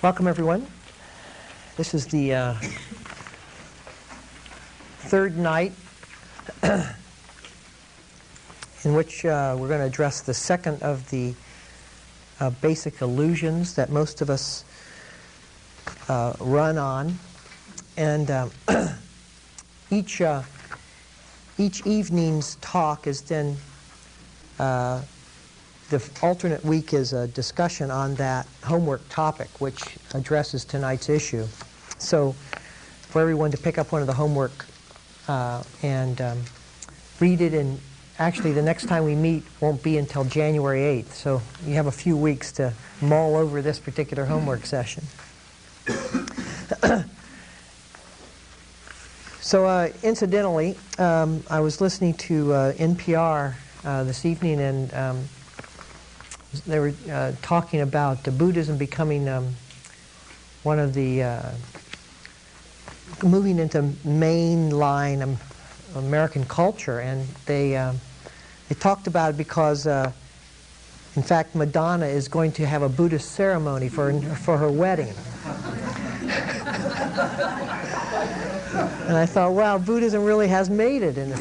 Welcome, everyone. This is the uh, third night in which uh, we're going to address the second of the uh, basic illusions that most of us uh, run on. And um, each, uh, each evening's talk is then uh, the alternate week is a discussion on that homework topic, which addresses tonight's issue. So, for everyone to pick up one of the homework uh, and um, read it, and actually, the next time we meet won't be until January 8th. So, you have a few weeks to mull over this particular homework session. so, uh, incidentally, um, I was listening to uh, NPR uh, this evening, and um, they were uh, talking about uh, Buddhism becoming um, one of the uh, moving into mainline um, American culture, and they um, they talked about it because, uh, in fact, Madonna is going to have a Buddhist ceremony for for her wedding. and I thought, wow, Buddhism really has made it in this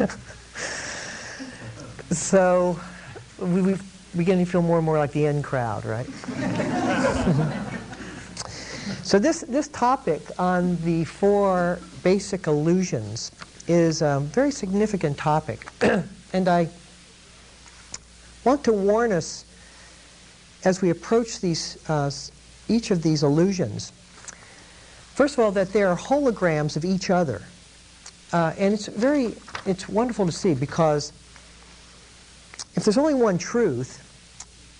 country. So we, we beginning to feel more and more like the end crowd, right? so this, this topic on the four basic illusions is a very significant topic. and I want to warn us as we approach these, uh, each of these illusions, first of all, that they are holograms of each other. Uh, and it's very, it's wonderful to see because if there's only one truth,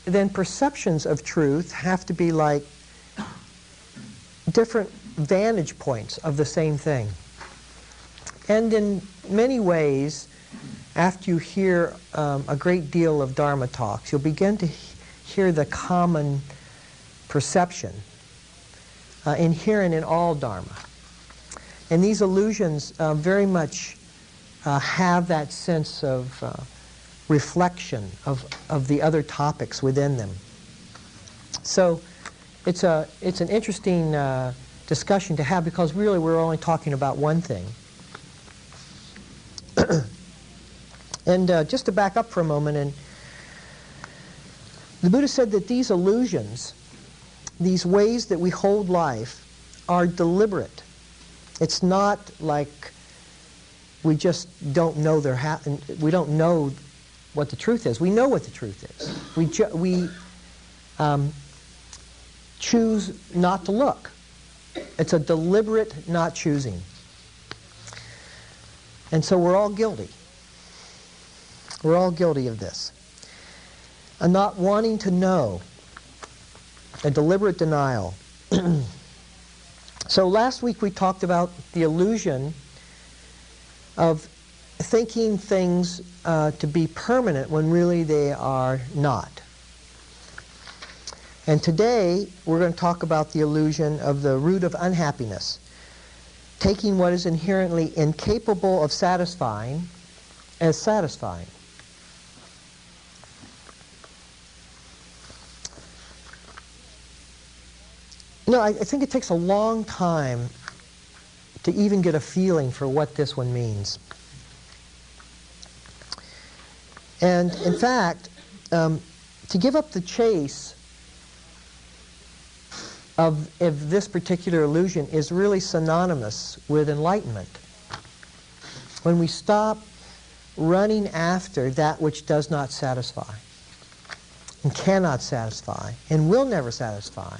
then perceptions of truth have to be like different vantage points of the same thing. And in many ways, after you hear um, a great deal of Dharma talks, you'll begin to hear the common perception uh, inherent in all Dharma. And these illusions uh, very much uh, have that sense of uh, reflection of, of the other topics within them. So it's, a, it's an interesting uh, discussion to have because really we're only talking about one thing. and uh, just to back up for a moment, and the Buddha said that these illusions, these ways that we hold life, are deliberate. It's not like we just don't know they're ha- we don't know what the truth is. We know what the truth is. We, we um, choose not to look. It's a deliberate not choosing. And so we're all guilty. We're all guilty of this. A not wanting to know, a deliberate denial. so last week we talked about the illusion of thinking things uh, to be permanent when really they are not. And today we're going to talk about the illusion of the root of unhappiness, taking what is inherently incapable of satisfying as satisfying. You know, I, I think it takes a long time to even get a feeling for what this one means. And in fact, um, to give up the chase of, of this particular illusion is really synonymous with enlightenment. When we stop running after that which does not satisfy and cannot satisfy and will never satisfy,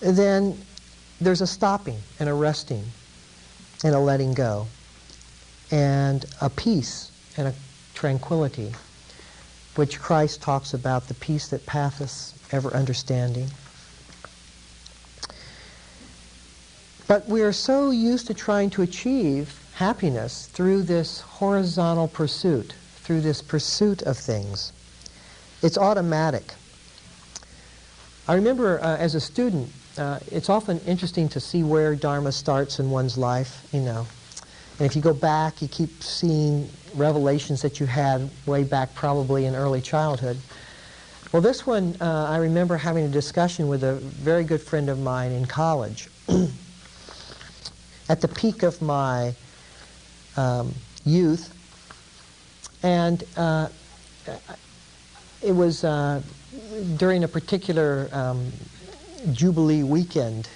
then there's a stopping and a resting and a letting go and a peace and a tranquility, which Christ talks about, the peace that passeth ever understanding. But we are so used to trying to achieve happiness through this horizontal pursuit, through this pursuit of things. It's automatic. I remember uh, as a student, uh, it's often interesting to see where Dharma starts in one's life, you know. And if you go back, you keep seeing revelations that you had way back probably in early childhood. Well, this one, uh, I remember having a discussion with a very good friend of mine in college. At the peak of my um, youth, and uh, it was uh, during a particular um, Jubilee weekend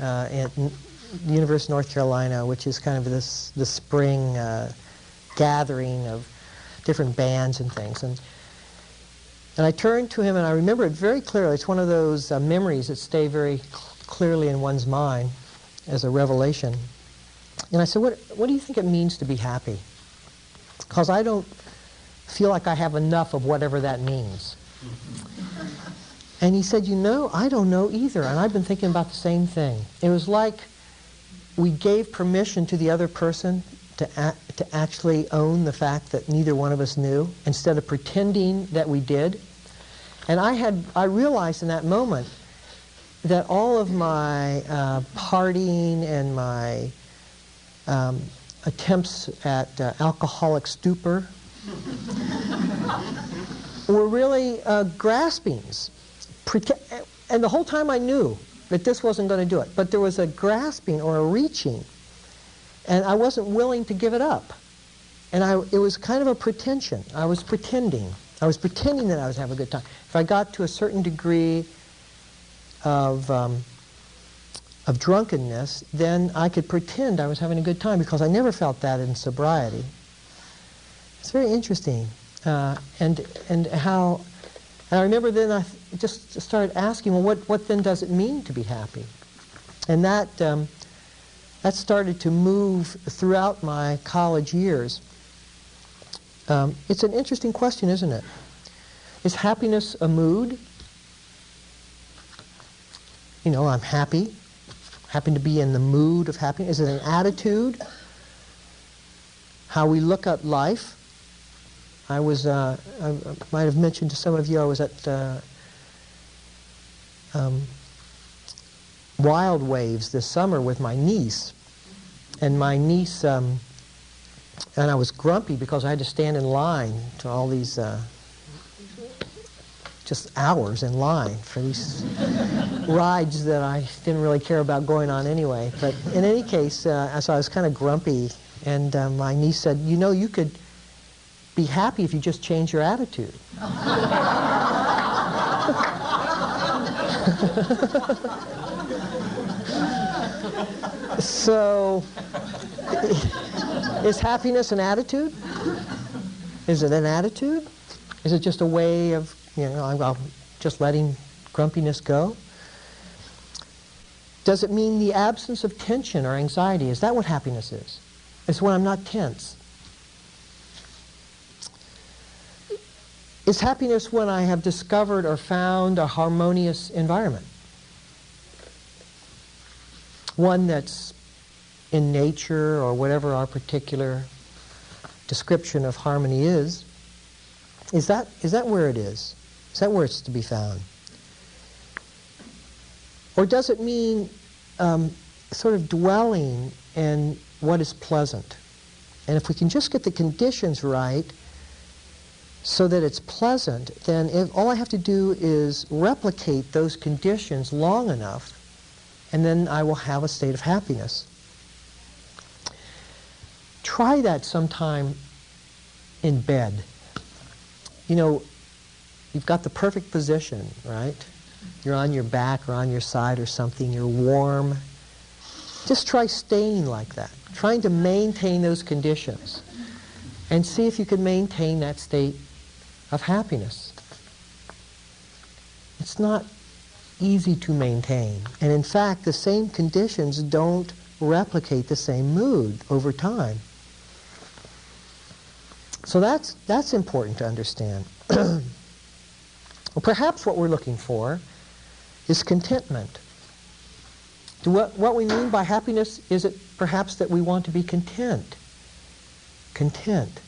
uh, at the University of North Carolina, which is kind of this the spring uh, gathering of different bands and things. And and I turned to him, and I remember it very clearly. It's one of those uh, memories that stay very cl- clearly in one's mind as a revelation. And I said, what, what do you think it means to be happy? Because I don't feel like I have enough of whatever that means. And he said, You know, I don't know either. And I've been thinking about the same thing. It was like we gave permission to the other person to, act, to actually own the fact that neither one of us knew instead of pretending that we did. And I had, I realized in that moment that all of my uh, partying and my um, attempts at uh, alcoholic stupor were really uh, graspings. And the whole time I knew that this wasn't going to do it, but there was a grasping or a reaching, and I wasn't willing to give it up. And I, it was kind of a pretension. I was pretending. I was pretending that I was having a good time. If I got to a certain degree of, um, of drunkenness, then I could pretend I was having a good time because I never felt that in sobriety. It's very interesting. Uh, and, and how, and I remember then I just started asking, well, what, what then does it mean to be happy? And that, um, that started to move throughout my college years. Um, it's an interesting question, isn't it? Is happiness a mood? You know, I'm happy. Happen to be in the mood of happiness. Is it an attitude? How we look at life? I was, uh, I might have mentioned to some of you, I was at uh, um, Wild Waves this summer with my niece. And my niece, um, and I was grumpy because I had to stand in line to all these, uh, just hours in line for these rides that I didn't really care about going on anyway. But in any case, uh, so I was kind of grumpy. And uh, my niece said, you know, you could be happy if you just change your attitude. so, is happiness an attitude? Is it an attitude? Is it just a way of, you know, I'm just letting grumpiness go? Does it mean the absence of tension or anxiety? Is that what happiness is? It's when I'm not tense. Is happiness when I have discovered or found a harmonious environment? One that's in nature or whatever our particular description of harmony is. Is that, is that where it is? Is that where it's to be found? Or does it mean um, sort of dwelling in what is pleasant? And if we can just get the conditions right, so that it's pleasant, then if, all I have to do is replicate those conditions long enough, and then I will have a state of happiness. Try that sometime in bed. You know, you've got the perfect position, right? You're on your back or on your side or something, you're warm. Just try staying like that, trying to maintain those conditions, and see if you can maintain that state of happiness. It's not easy to maintain. And in fact, the same conditions don't replicate the same mood over time. So that's, that's important to understand. perhaps what we're looking for is contentment. What, what we mean by happiness is it perhaps that we want to be content. Content.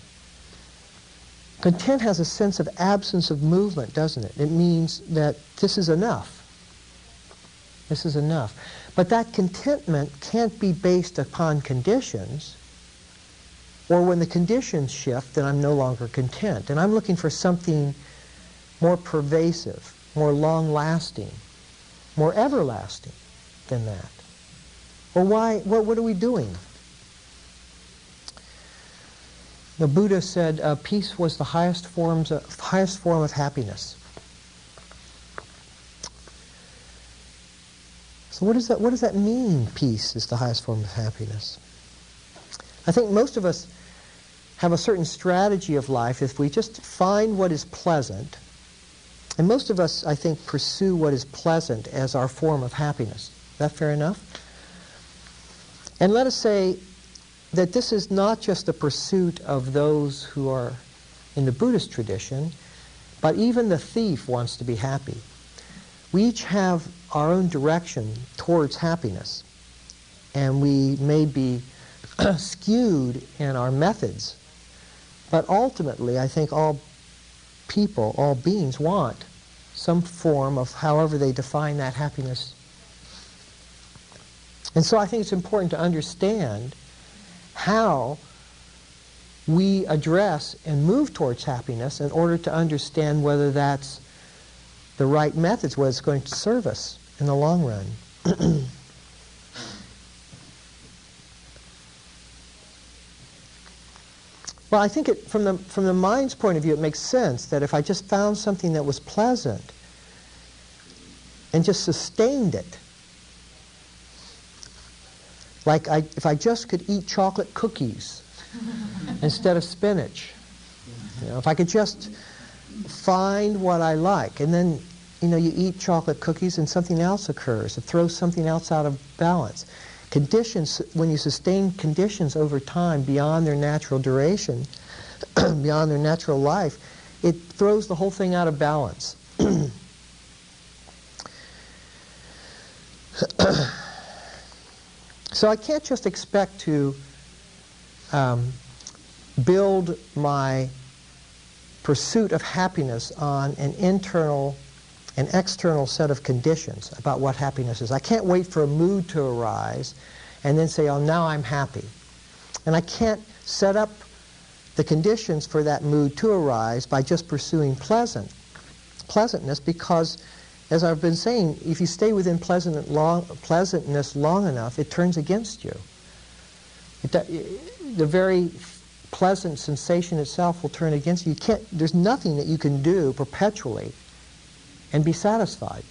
Content has a sense of absence of movement, doesn't it? It means that this is enough. This is enough. But that contentment can't be based upon conditions. or when the conditions shift, then I'm no longer content. And I'm looking for something more pervasive, more long-lasting, more everlasting than that. Well, why, what, what are we doing? The Buddha said uh, peace was the highest, forms of, highest form of happiness. So what does that what does that mean? Peace is the highest form of happiness. I think most of us have a certain strategy of life if we just find what is pleasant. And most of us, I think, pursue what is pleasant as our form of happiness. Is that fair enough? And let us say that this is not just a pursuit of those who are in the Buddhist tradition, but even the thief wants to be happy. We each have our own direction towards happiness, and we may be skewed in our methods, but ultimately, I think all people, all beings want some form of however they define that happiness. And so I think it's important to understand how we address and move towards happiness in order to understand whether that's the right methods, whether it's going to serve us in the long run. well, I think it, from, the, from the mind's point of view, it makes sense that if I just found something that was pleasant and just sustained it, like I, if I just could eat chocolate cookies instead of spinach, you know, if I could just find what I like, and then you know you eat chocolate cookies and something else occurs. It throws something else out of balance. Conditions, when you sustain conditions over time beyond their natural duration, beyond their natural life, it throws the whole thing out of balance. so I can't just expect to um, build my pursuit of happiness on an internal and external set of conditions about what happiness is. I can't wait for a mood to arise and then say, oh, now I'm happy. And I can't set up the conditions for that mood to arise by just pursuing pleasant pleasantness because as I've been saying, if you stay within pleasant long, pleasantness long enough, it turns against you. It, the very pleasant sensation itself will turn against you. you can't, there's nothing that you can do perpetually and be satisfied.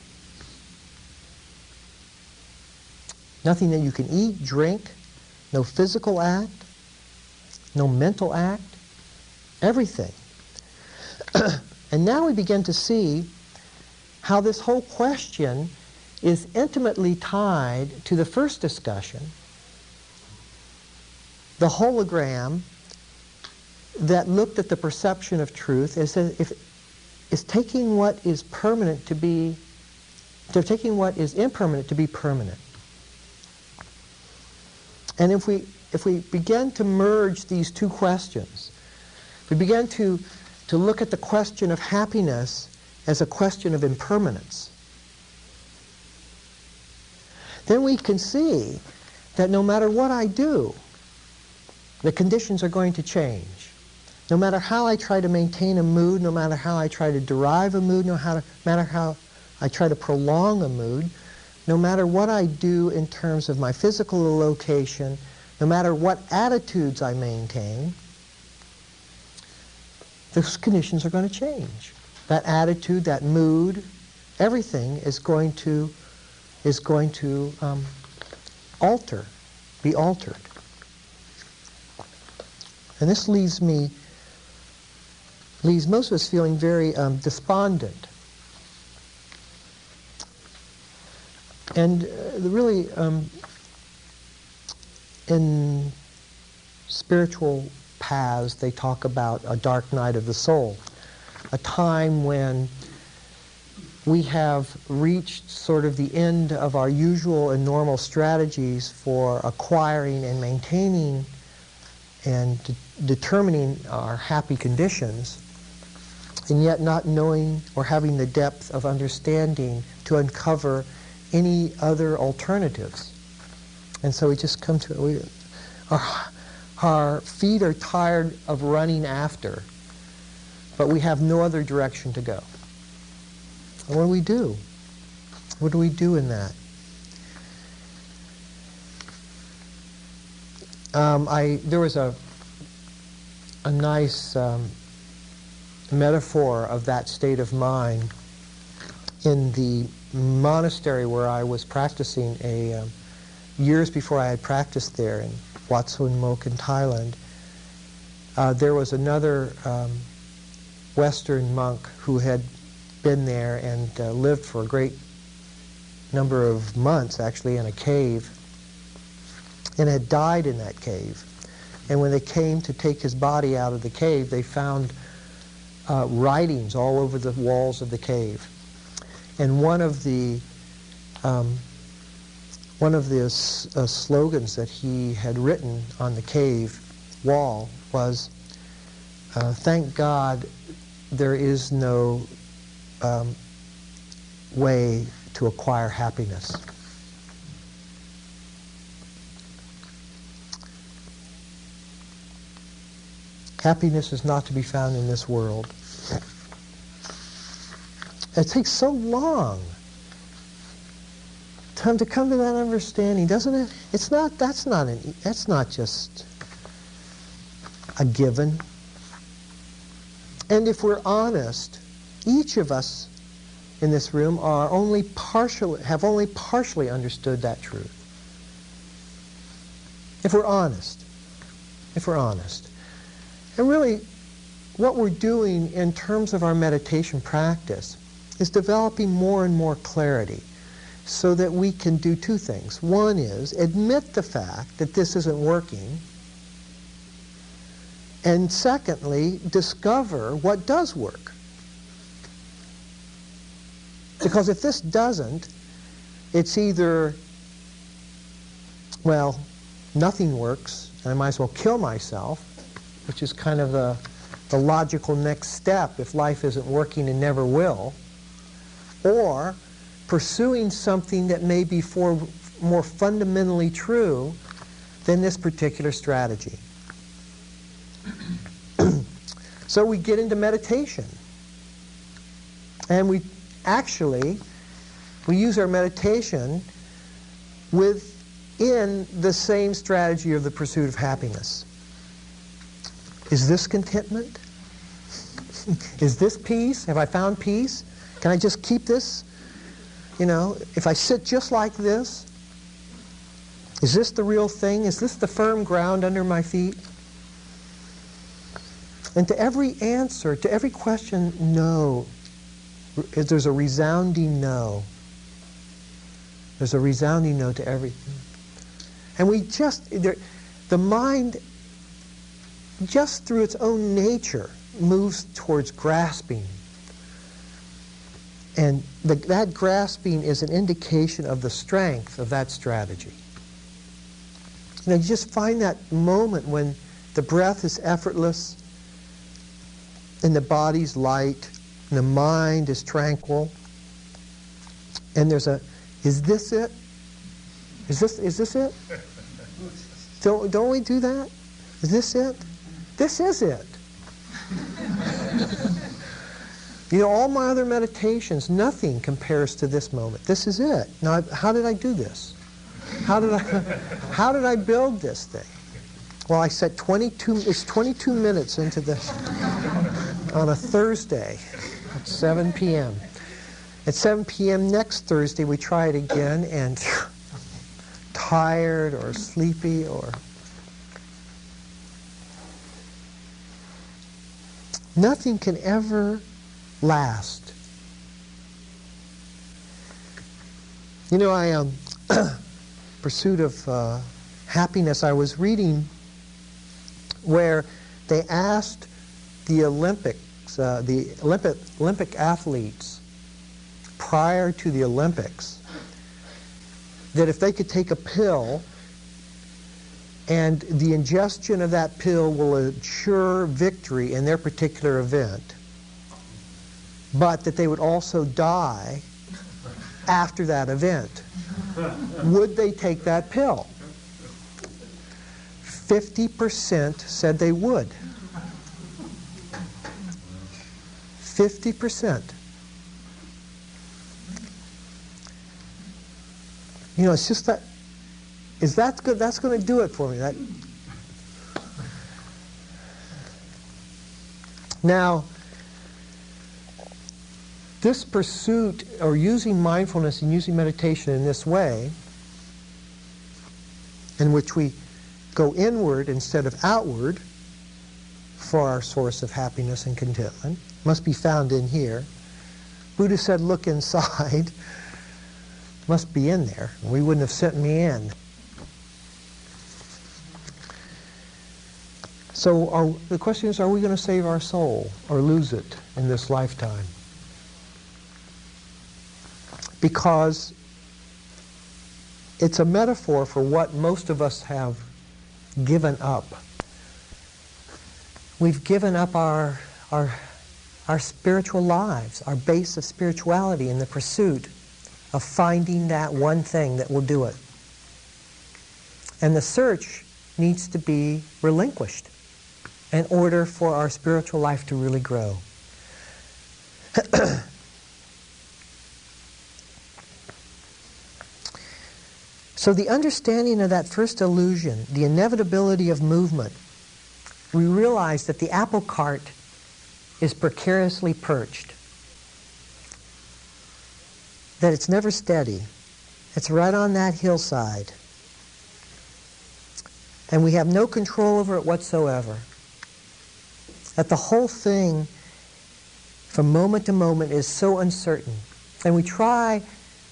Nothing that you can eat, drink, no physical act, no mental act, everything. and now we begin to see how this whole question is intimately tied to the first discussion, the hologram that looked at the perception of truth as if is taking what is permanent to be they're taking what is impermanent to be permanent. And if we if we begin to merge these two questions, we begin to to look at the question of happiness as a question of impermanence, then we can see that no matter what I do, the conditions are going to change. No matter how I try to maintain a mood, no matter how I try to derive a mood, no matter how I try to prolong a mood, no matter what I do in terms of my physical location, no matter what attitudes I maintain, those conditions are going to change. That attitude, that mood, everything is going to is going to um, alter, be altered. And this leaves me leaves most of us feeling very um, despondent. And uh, really, um, in spiritual paths, they talk about a dark night of the soul, a time when we have reached sort of the end of our usual and normal strategies for acquiring and maintaining and de- determining our happy conditions and yet not knowing or having the depth of understanding to uncover any other alternatives. And so we just come to we, our, Our feet are tired of running after, but we have no other direction to go. what do we do? What do we do in that? Um, I, there was a, a nice um, metaphor of that state of mind in the monastery where I was practicing a um, years before I had practiced there in Wat Suan Mokkh in Thailand. Uh, there was another um, Western monk who had been there and uh, lived for a great number of months, actually, in a cave, and had died in that cave. And when they came to take his body out of the cave, they found uh, writings all over the walls of the cave. And one of the um, one of the uh, slogans that he had written on the cave wall was, uh, "Thank God, there is no um, way to acquire happiness." Happiness is not to be found in this world. It takes so long time to come to that understanding, doesn't it? It's not. That's not an. That's not just a given. And if we're honest, each of us in this room are only partially have only partially understood that truth. If we're honest, if we're honest, and really, what we're doing in terms of our meditation practice is developing more and more clarity so that we can do two things. One is admit the fact that this isn't working, and secondly, discover what does work. Because if this doesn't, it's either, well, nothing works, and I might as well kill myself, which is kind of the, the logical next step if life isn't working and never will, or pursuing something that may be for, more fundamentally true than this particular strategy. so we get into meditation. And we actually, we use our meditation within the same strategy of the pursuit of happiness. Is this contentment? Is this peace? Have I found peace? Can I just keep this? You know, if I sit just like this, is this the real thing? Is this the firm ground under my feet? And to every answer, to every question, no. There's a resounding no. There's a resounding no to everything. And we just, the mind, just through its own nature, moves towards grasping and the, that grasping is an indication of the strength of that strategy. Now, you just find that moment when the breath is effortless, and the body's light, and the mind is tranquil, and there's a, is this it? Is this, is this it? Don't, don't we do that? Is this it? This is it. You know, all my other meditations, nothing compares to this moment. This is it. Now, how did I do this? How did I, how did I build this thing? Well, I set 22, it's 22 minutes into this on a Thursday at 7 p.m. At 7 p.m. next Thursday, we try it again, and tired or sleepy or nothing can ever last. You know, I um, pursuit of uh, happiness. I was reading where they asked the Olympics, uh, the Olympic Olympic athletes prior to the Olympics, that if they could take a pill and the ingestion of that pill will ensure victory in their particular event, but that they would also die after that event. Would they take that pill? 50% said they would. 50%. You know, it's just that, is that good? That's going to do it for me. That, now, this pursuit or using mindfulness and using meditation in this way, in which we go inward instead of outward for our source of happiness and contentment, must be found in here. Buddha said, look inside. must be in there. We wouldn't have sent me in. So are, the question is, are we going to save our soul or lose it in this lifetime? Because it's a metaphor for what most of us have given up. We've given up our, our, our spiritual lives, our base of spirituality in the pursuit of finding that one thing that will do it. And the search needs to be relinquished in order for our spiritual life to really grow. so the understanding of that first illusion, the inevitability of movement, we realize that the apple cart is precariously perched that it's never steady. It's right on that hillside. And we have no control over it whatsoever. That the whole thing, from moment to moment, is so uncertain. And we try,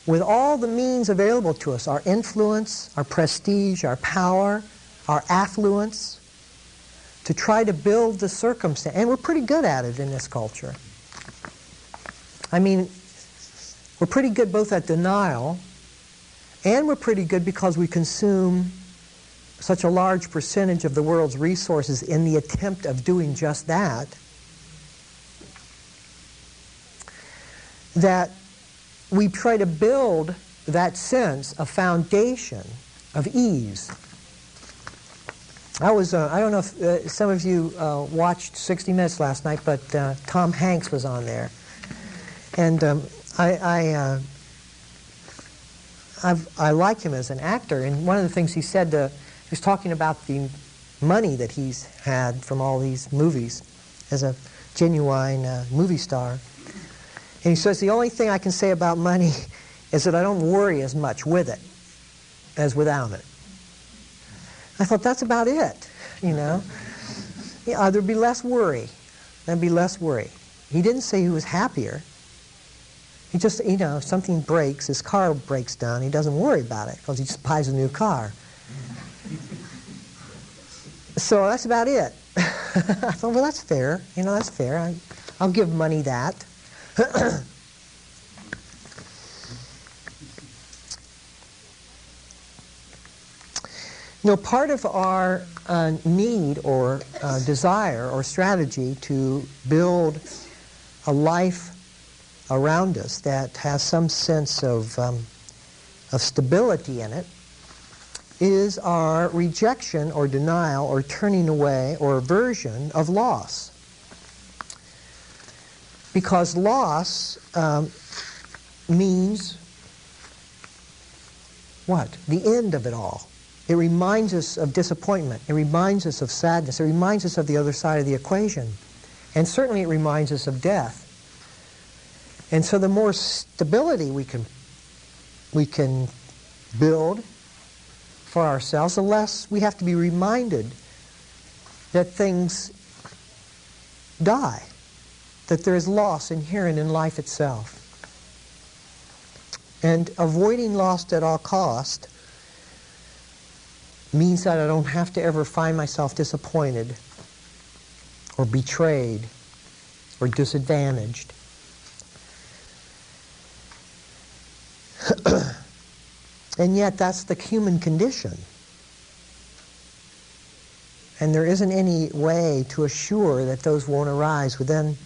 with all the means available to us our influence, our prestige, our power, our affluence to try to build the circumstance. And we're pretty good at it in this culture. I mean, we're pretty good both at denial and we're pretty good because we consume such a large percentage of the world's resources in the attempt of doing just that, that we try to build that sense, a foundation of ease. I was, uh, I don't know if uh, some of you uh, watched 60 Minutes last night, but uh, Tom Hanks was on there. And um, I, I, uh, i like him as an actor, and one of the things he said, to, he was talking about the money that he's had from all these movies as a genuine uh, movie star. And he says, the only thing I can say about money is that I don't worry as much with it as without it. I thought, that's about it, you know. Yeah, there'd be less worry. There'd be less worry. He didn't say he was happier. He just, you know, if something breaks, his car breaks down, he doesn't worry about it because he just buys a new car. So that's about it. I thought, well, that's fair. You know, that's fair. I, I'll give money that. You know, part of our uh, need or uh, desire or strategy to build a life around us that has some sense of, um, of stability in it is our rejection or denial or turning away or aversion of loss. Because loss um, means what? The end of it all. It reminds us of disappointment. It reminds us of sadness. It reminds us of the other side of the equation. And certainly it reminds us of death. And so the more stability we can, we can build for ourselves, the less we have to be reminded that things die, that there is loss inherent in life itself. And avoiding loss at all cost means that I don't have to ever find myself disappointed or betrayed or disadvantaged. And yet that's the human condition. And there isn't any way to assure that those won't arise within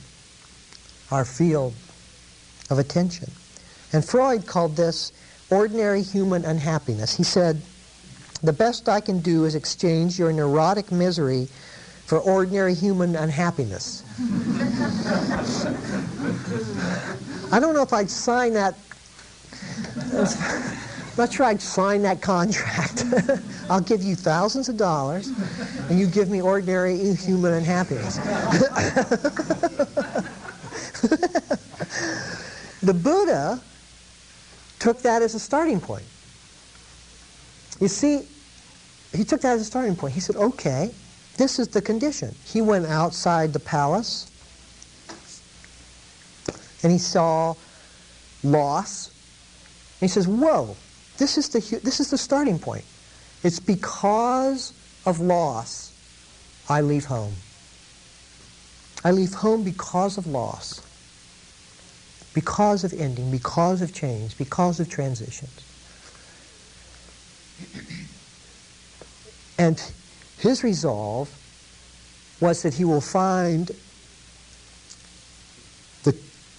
our field of attention. And Freud called this ordinary human unhappiness. He said, The best I can do is exchange your neurotic misery for ordinary human unhappiness. I don't know if I'd sign that. Not sure I'd sign that contract. I'll give you thousands of dollars, and you give me ordinary human unhappiness. the Buddha took that as a starting point. You see, he took that as a starting point. He said, okay, this is the condition. He went outside the palace and he saw loss. And he says, whoa, this is the, this is the starting point. It's because of loss I leave home. I leave home because of loss, because of ending, because of change, because of transitions. And his resolve was that he will find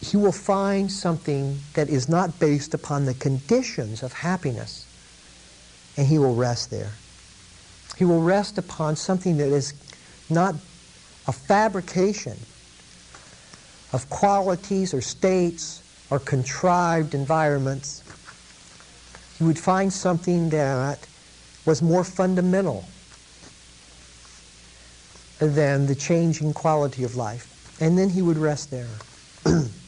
he will find something that is not based upon the conditions of happiness, and he will rest there. He will rest upon something that is not a fabrication of qualities or states or contrived environments. He would find something that was more fundamental than the changing quality of life. And then he would rest there.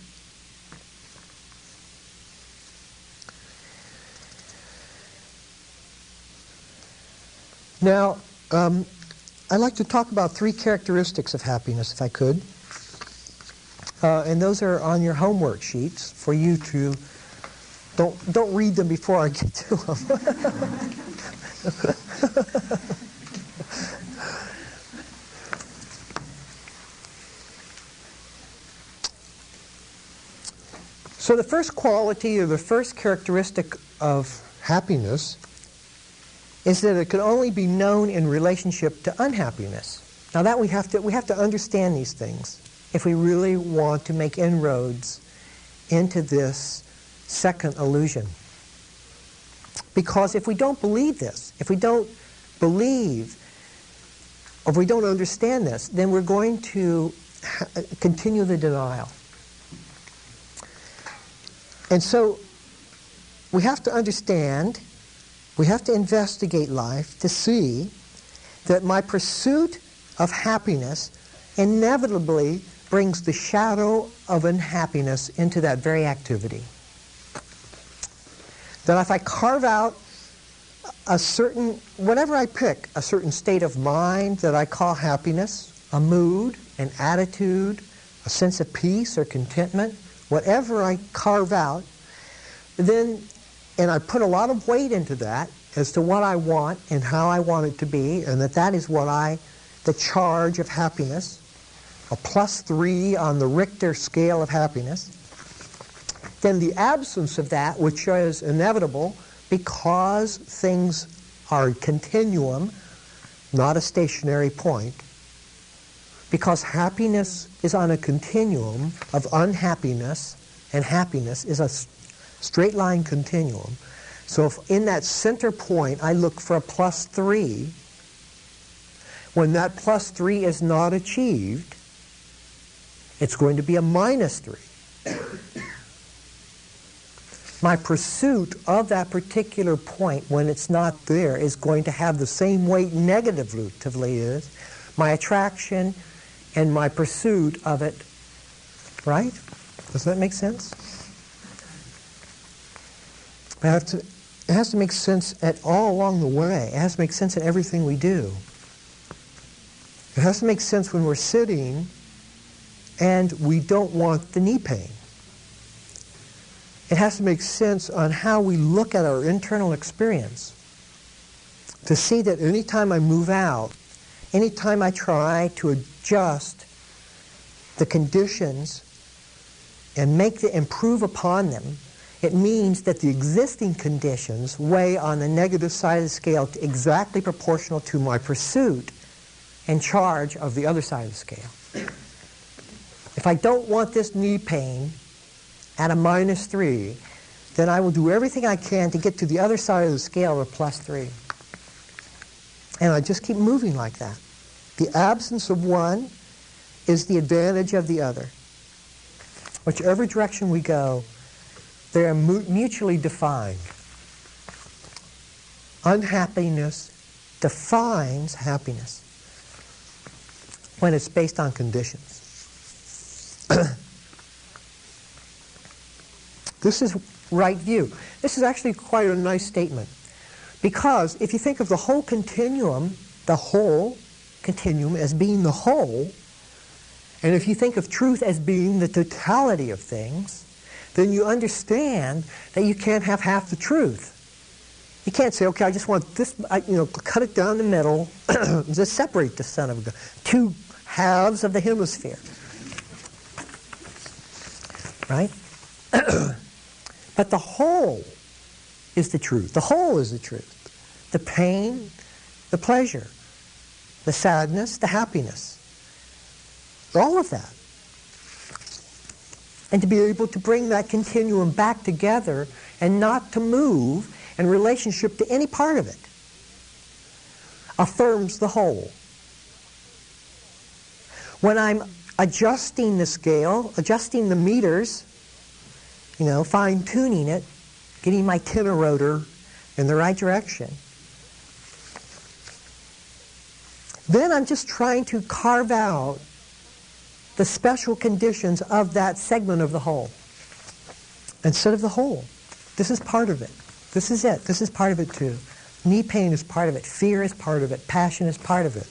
now, um, I'd like to talk about three characteristics of happiness, if I could. Uh, and those are on your homework sheets for you to don't don't read them before I get to them. so the first quality or the first characteristic of happiness is that it can only be known in relationship to unhappiness. Now that we have to we have to understand these things if we really want to make inroads into this second illusion. Because if we don't believe this, if we don't believe, or if we don't understand this, then we're going to continue the denial. And so we have to understand we have to investigate life to see that my pursuit of happiness inevitably brings the shadow of unhappiness into that very activity. That if I carve out a certain, whatever I pick, a certain state of mind that I call happiness, a mood, an attitude, a sense of peace or contentment, whatever I carve out, then and I put a lot of weight into that as to what I want and how I want it to be, and that that is what I, the charge of happiness, a plus three on the Richter scale of happiness, then the absence of that, which is inevitable because things are a continuum, not a stationary point, because happiness is on a continuum of unhappiness, and happiness is a straight line continuum. So if in that center point I look for a plus 3, when that plus 3 is not achieved, it's going to be a minus 3. My pursuit of that particular point when it's not there is going to have the same weight negatively is my attraction and my pursuit of it. Right? Does that make sense? To, it has to make sense at all along the way. It has to make sense in everything we do. It has to make sense when we're sitting and we don't want the knee pain. It has to make sense on how we look at our internal experience. To see that anytime I move out, anytime I try to adjust the conditions and make the improve upon them, it means that the existing conditions weigh on the negative side of the scale exactly proportional to my pursuit and charge of the other side of the scale. If I don't want this knee pain at a minus 3, then I will do everything I can to get to the other side of the scale of plus 3. And I just keep moving like that. The absence of one is the advantage of the other. Whichever direction we go, they are mutually defined. Unhappiness defines happiness when it's based on conditions. this is right view. This is actually quite a nice statement. Because if you think of the whole continuum, the whole continuum as being the whole, and if you think of truth as being the totality of things, then you understand that you can't have half the truth. You can't say, okay, I just want this, you know, cut it down the middle, just separate the son of God. Two halves of the hemisphere. Right? but the whole is the truth. The whole is the truth. The pain, the pleasure, the sadness, the happiness. All of that. And to be able to bring that continuum back together and not to move in relationship to any part of it affirms the whole. When I'm adjusting the scale, adjusting the meters, you know, fine tuning it, getting my tenor rotor in the right direction, then I'm just trying to carve out the special conditions of that segment of the whole instead of the whole. This is part of it. This is it. This is part of it too. Knee pain is part of it. Fear is part of it. Passion is part of it.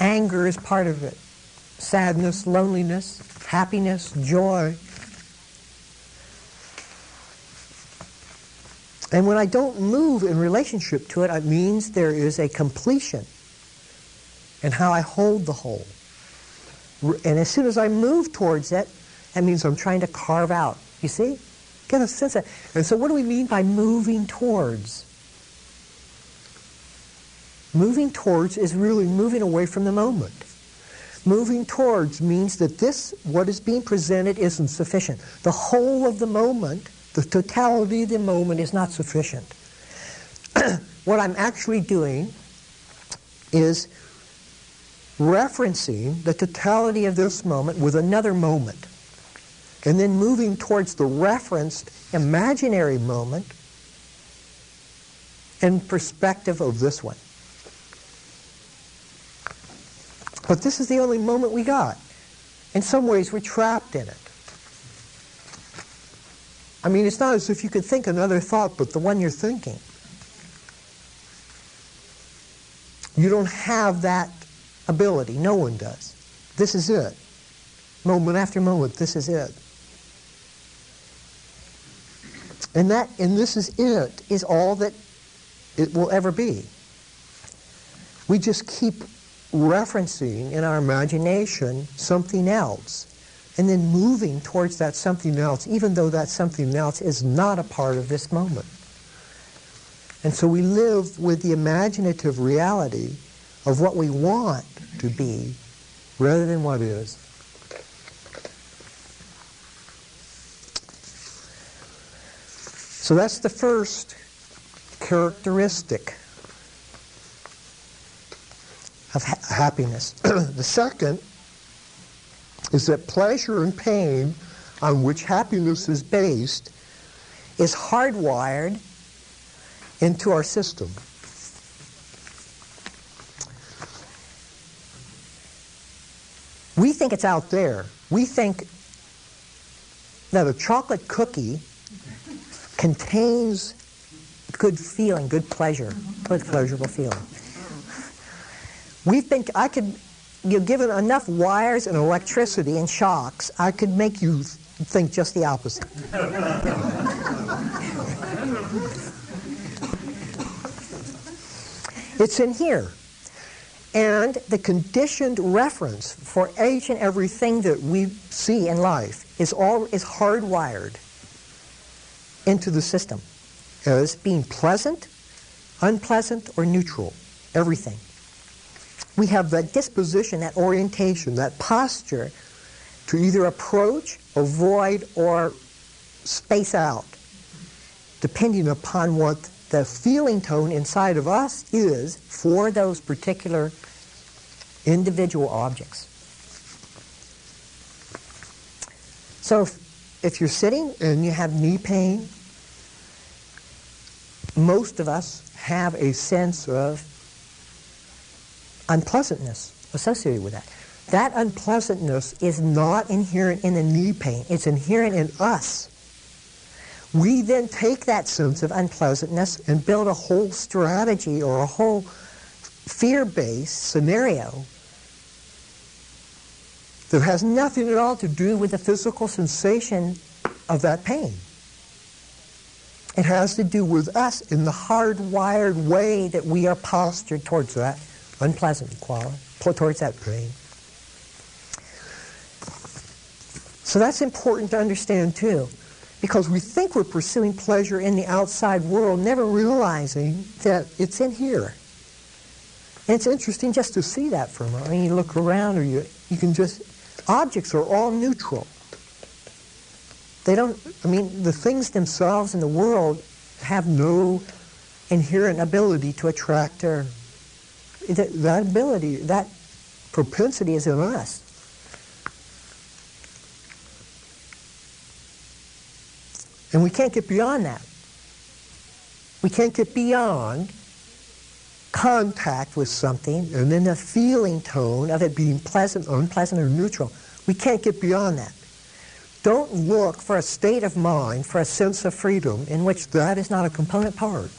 Anger is part of it. Sadness, loneliness, happiness, joy. And when I don't move in relationship to it, it means there is a completion in how I hold the whole. And as soon as I move towards it, that means I'm trying to carve out. You see? Get a sense of And so what do we mean by moving towards? Moving towards is really moving away from the moment. Moving towards means that this, what is being presented, isn't sufficient. The whole of the moment, the totality of the moment is not sufficient. what I'm actually doing is referencing the totality of this moment with another moment. And then moving towards the referenced imaginary moment in perspective of this one. But this is the only moment we got. In some ways, we're trapped in it. I mean, it's not as if you could think another thought but the one you're thinking. You don't have that ability. No one does. This is it. Moment after moment, this is it. And that, and this is it, is all that it will ever be. We just keep referencing in our imagination something else and then moving towards that something else, even though that something else is not a part of this moment. And so we live with the imaginative reality of what we want to be rather than what is. So that's the first characteristic of ha- happiness. the second is that pleasure and pain on which happiness is based is hardwired into our system. Think it's out there. We think that a chocolate cookie contains good feeling, good pleasure, good pleasurable feeling. We've been, I could, you know, given enough wires and electricity and shocks, I could make you think just the opposite. it's in here. And the conditioned reference for each and everything that we see in life is all is hardwired into the system as being pleasant, unpleasant, or neutral. Everything. We have that disposition, that orientation, that posture to either approach, avoid, or space out, depending upon what the feeling tone inside of us is for those particular individual objects. So if, if you're sitting and you have knee pain, most of us have a sense of unpleasantness associated with that. That unpleasantness is not inherent in the knee pain. It's inherent in us. We then take that sense of unpleasantness and build a whole strategy or a whole fear-based scenario that has nothing at all to do with the physical sensation of that pain. It has to do with us in the hardwired way that we are postured towards that unpleasant quality, towards that pain. So that's important to understand too, because we think we're pursuing pleasure in the outside world, never realizing that it's in here. And it's interesting just to see that for a moment. I mean, you look around or you, you can just, objects are all neutral. They don't, I mean, the things themselves in the world have no inherent ability to attract or, that, that ability, that propensity is in us. And we can't get beyond that. We can't get beyond contact with something and then the feeling tone of it being pleasant, or unpleasant, or neutral. We can't get beyond that. Don't look for a state of mind, for a sense of freedom in which that is not a component part.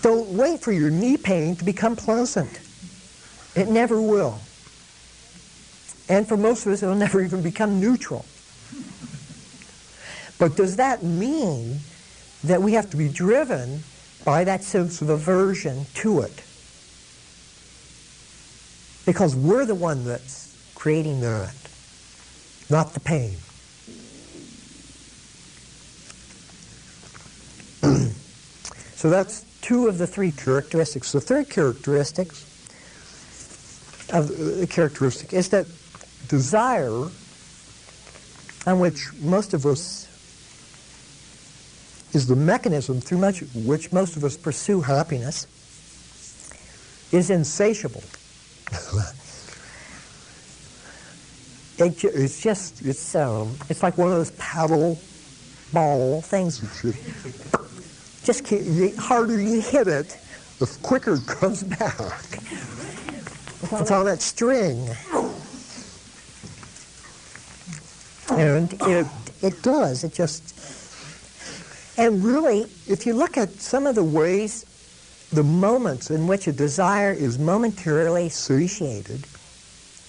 Don't wait for your knee pain to become pleasant. It never will. And for most of us, it'll never even become neutral. But does that mean that we have to be driven by that sense of aversion to it? Because we're the one that's creating that, not the pain. so that's two of the three characteristics. The third characteristic of the characteristic is that desire on which most of us is the mechanism through much, which most of us pursue happiness, is insatiable. it, it's just, it's, um, it's like one of those paddle ball things. just keep, the harder you hit it, the quicker it comes back. It's on that string. And it, it does. It just and really, if you look at some of the ways, the moments in which a desire is momentarily satiated,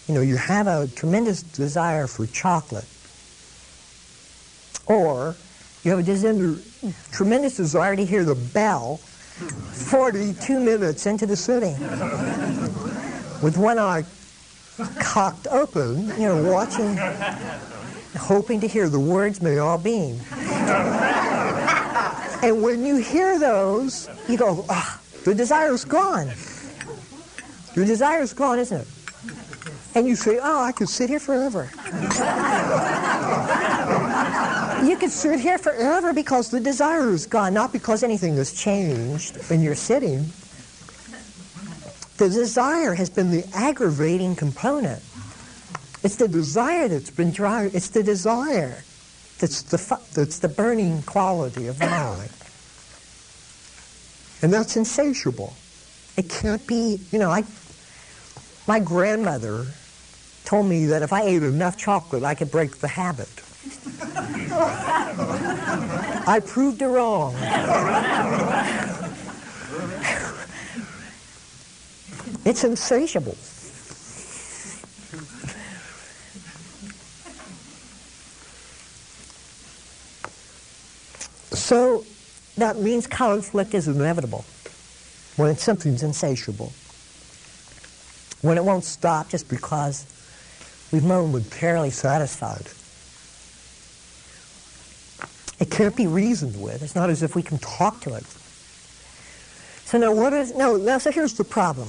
you know, you have a tremendous desire for chocolate, or you have a tremendous desire to hear the bell 42 minutes into the sitting with one eye cocked open, you know, watching, hoping to hear the words may all be. And when you hear those, you go, ah, the desire's gone. Your desire's gone, isn't it? And you say, oh, I could sit here forever. you could sit here forever because the desire is gone, not because anything has changed when you're sitting. The desire has been the aggravating component. It's the desire that's been driving. It's the desire that's the, that's the burning quality of the mind. And that's insatiable. It can't be, you know, I, my grandmother told me that if I ate enough chocolate, I could break the habit. I proved her wrong. it's insatiable. So that means conflict is inevitable when something's insatiable. When it won't stop just because we've momentarily satisfied. It can't be reasoned with. It's not as if we can talk to it. So now what is, no, now so here's the problem.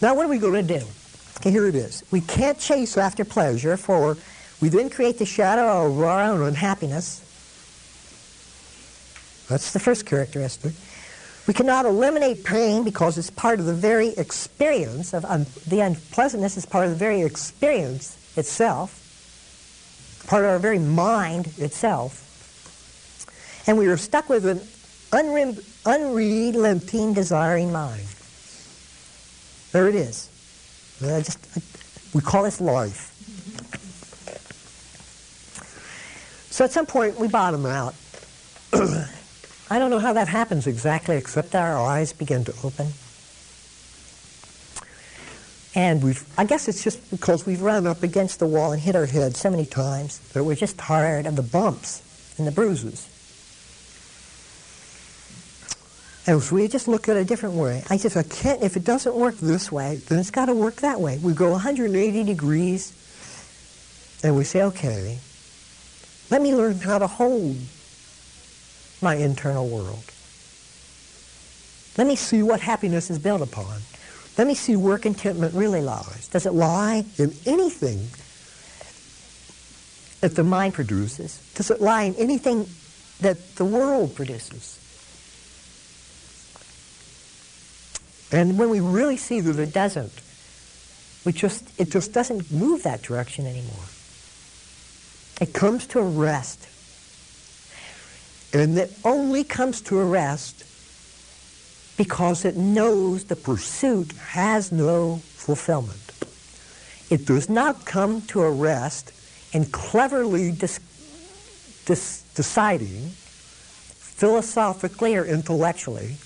Now what are we going to do? Okay, here it is. We can't chase after pleasure for we then create the shadow of our own unhappiness That's the first characteristic. We cannot eliminate pain because it's part of the very experience of un- the unpleasantness is part of the very experience itself, part of our very mind itself. And we are stuck with an unrem- unrelenting, desiring mind. There it is. I just, I, we call this life. So at some point we bottom out. I don't know how that happens exactly, except our eyes begin to open. And we've, I guess it's just because we've run up against the wall and hit our head so many times that we're just tired of the bumps and the bruises. And if we just look at it a different way, I just, I can't, if it doesn't work this way, then it's got to work that way. We go 180 degrees and we say, okay, let me learn how to hold my internal world. Let me see what happiness is built upon. Let me see where contentment really lies. Does it lie in anything that the mind produces? Does it lie in anything that the world produces? And when we really see that it doesn't, we just, it just doesn't move that direction anymore. It comes to a rest. And it only comes to a rest because it knows the pursuit has no fulfillment. It does not come to a rest in cleverly dis- dis- deciding, philosophically or intellectually,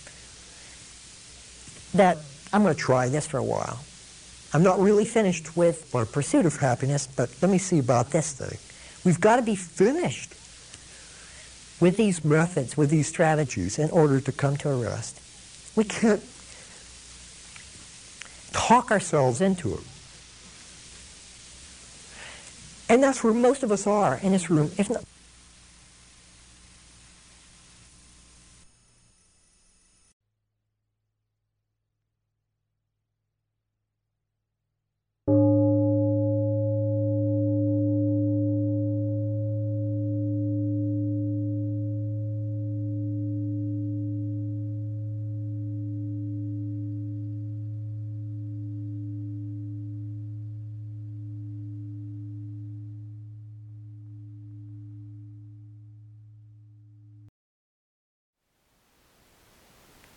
that I'm going to try this for a while. I'm not really finished with my pursuit of happiness, but let me see about this thing. We've got to be finished with these methods, with these strategies, in order to come to a rest. We can't talk ourselves into it. And that's where most of us are in this room. If not,